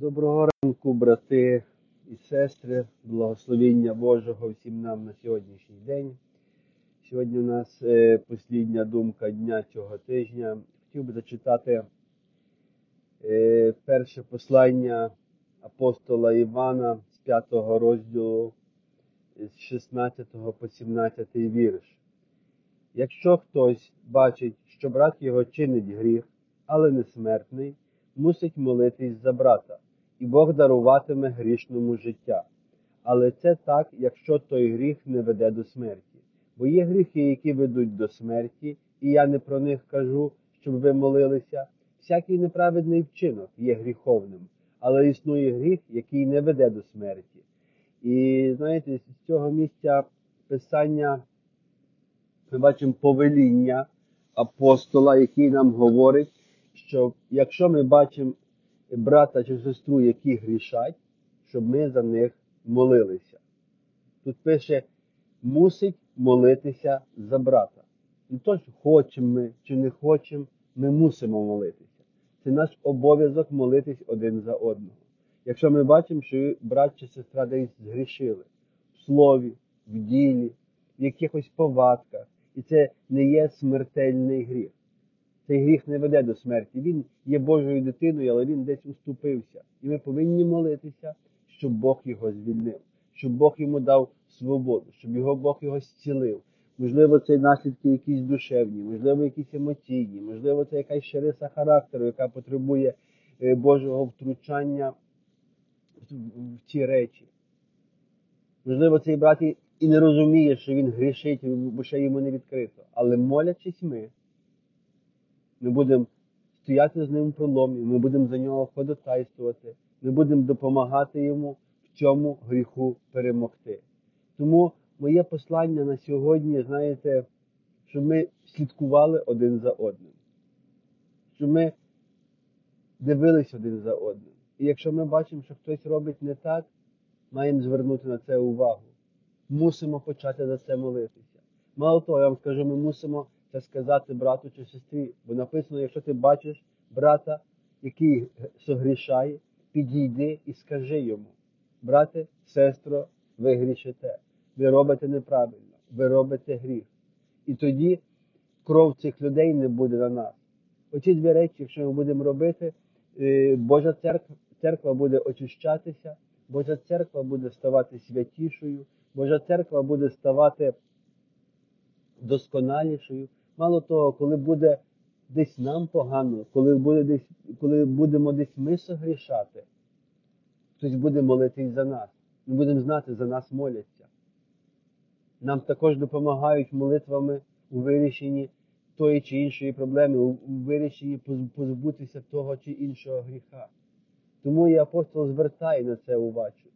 Доброго ранку, брати і сестри, благословіння Божого всім нам на сьогоднішній день. Сьогодні у нас е, послідня думка дня цього тижня. Хотів би зачитати е, перше послання апостола Івана з 5 розділу з 16 по 17 вірш. Якщо хтось бачить, що брат його чинить гріх, але не смертний, мусить молитись за брата, і Бог даруватиме грішному життя. Але це так, якщо той гріх не веде до смерті. Бо є гріхи, які ведуть до смерті, і я не про них кажу, щоб ви молилися. Всякий неправедний вчинок є гріховним, але існує гріх, який не веде до смерті. І знаєте, з цього місця писання ми бачимо повеління апостола, який нам говорить, що якщо ми бачимо брата чи сестру, які грішать, щоб ми за них молилися. Тут пише, мусить молитися за брата. Не то, що хочемо ми чи не хочемо, ми мусимо молитися. Це наш обов'язок молитись один за одного. Якщо ми бачимо, що брат чи сестра десь згрішили в слові, в ділі, в якихось повадках, і це не є смертельний гріх. Цей гріх не веде до смерті. Він є Божою дитиною, але він десь уступився. І ми повинні молитися, щоб Бог його звільнив, щоб Бог йому дав свободу, щоб його Бог його зцілив. Можливо, це наслідки якісь душевні, можливо, якісь емоційні, можливо, це якась ще риса характеру, яка потребує е, Божого втручання в ці речі. Можливо, цей брат і не розуміє, що він грішить, бо ще йому не відкрито. Але молячись ми, ми будемо стояти з ним в проломі, ми будемо за нього ходотайствувати, ми будемо допомагати йому в цьому гріху перемогти. Тому моє послання на сьогодні, знаєте, щоб ми слідкували один за одним, щоб ми дивились один за одним. І якщо ми бачимо, що хтось робить не так, маємо звернути на це увагу. Мусимо почати за це молитися. Мало того, я вам скажу, ми мусимо це сказати брату чи сестрі. Бо написано, якщо ти бачиш брата, який согрішає, підійди і скажи йому, брате, сестро, ви грішите, ви робите неправильно, ви робите гріх. І тоді кров цих людей не буде на нас. Оці дві речі, якщо ми будемо робити, е, Божа церква, церква буде очищатися, Божа церква буде ставати святішою, Божа церква буде ставати досконалішою. Мало того, коли буде десь нам погано, коли буде десь, коли будемо десь ми согрішати, хтось буде молитись за нас. Ми будемо знати, за нас моляться. Нам також допомагають молитвами у вирішенні тої чи іншої проблеми, у вирішенні позбутися того чи іншого гріха. Тому і апостол звертає на це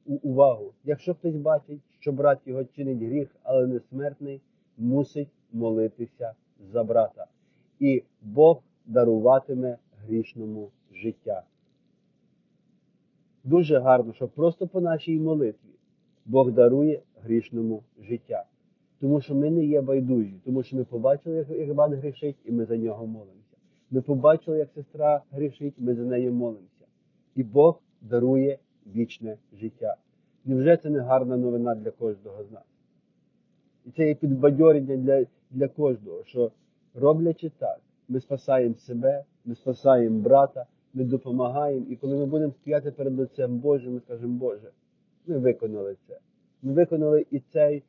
увагу. Якщо хтось бачить, що брат його чинить гріх, але не смертний, мусить молитися за брата. І Бог даруватиме грішному життя. Дуже гарно, що просто по нашій молитві Бог дарує грішному життя. Тому що ми не є байдужі, тому що ми побачили, як Іван грішить, і ми за нього молимося. Ми побачили, як сестра грішить, ми за нею молимося. І Бог дарує вічне життя. Невже це не гарна новина для кожного з нас? І це є підбадьорення для для кожного, що роблячи так, ми спасаємо себе, ми спасаємо брата, ми допомагаємо. І коли ми будемо стояти перед лицем Божим, ми скажемо, Боже, ми виконали це. Ми виконали і це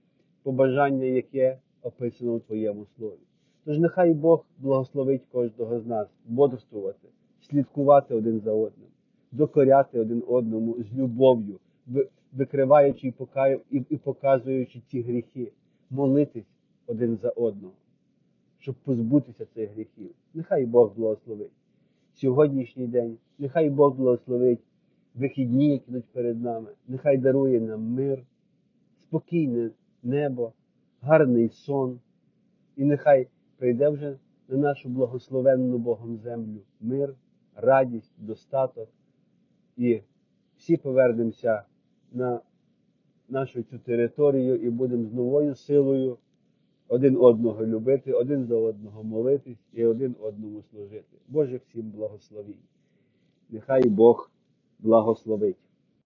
побажання, яке описано у Твоєму слові. Тож нехай Бог благословить кожного з нас бодрствувати, слідкувати один за одним, докоряти один одному з любов'ю, викриваючи і показуючи ці гріхи, молитись один за одного, щоб позбутися цих гріхів. Нехай Бог благословить сьогоднішній день, нехай Бог благословить вихідні, які йдуть перед нами, нехай дарує нам мир, спокійне небо, гарний сон, і нехай прийде вже на нашу благословенну Богом землю мир, радість, достаток, і всі повернемося на нашу цю територію і будемо з новою силою один одного любити, один за одного молитись і один одному служити. Боже всім благословіть. Нехай Бог благословить.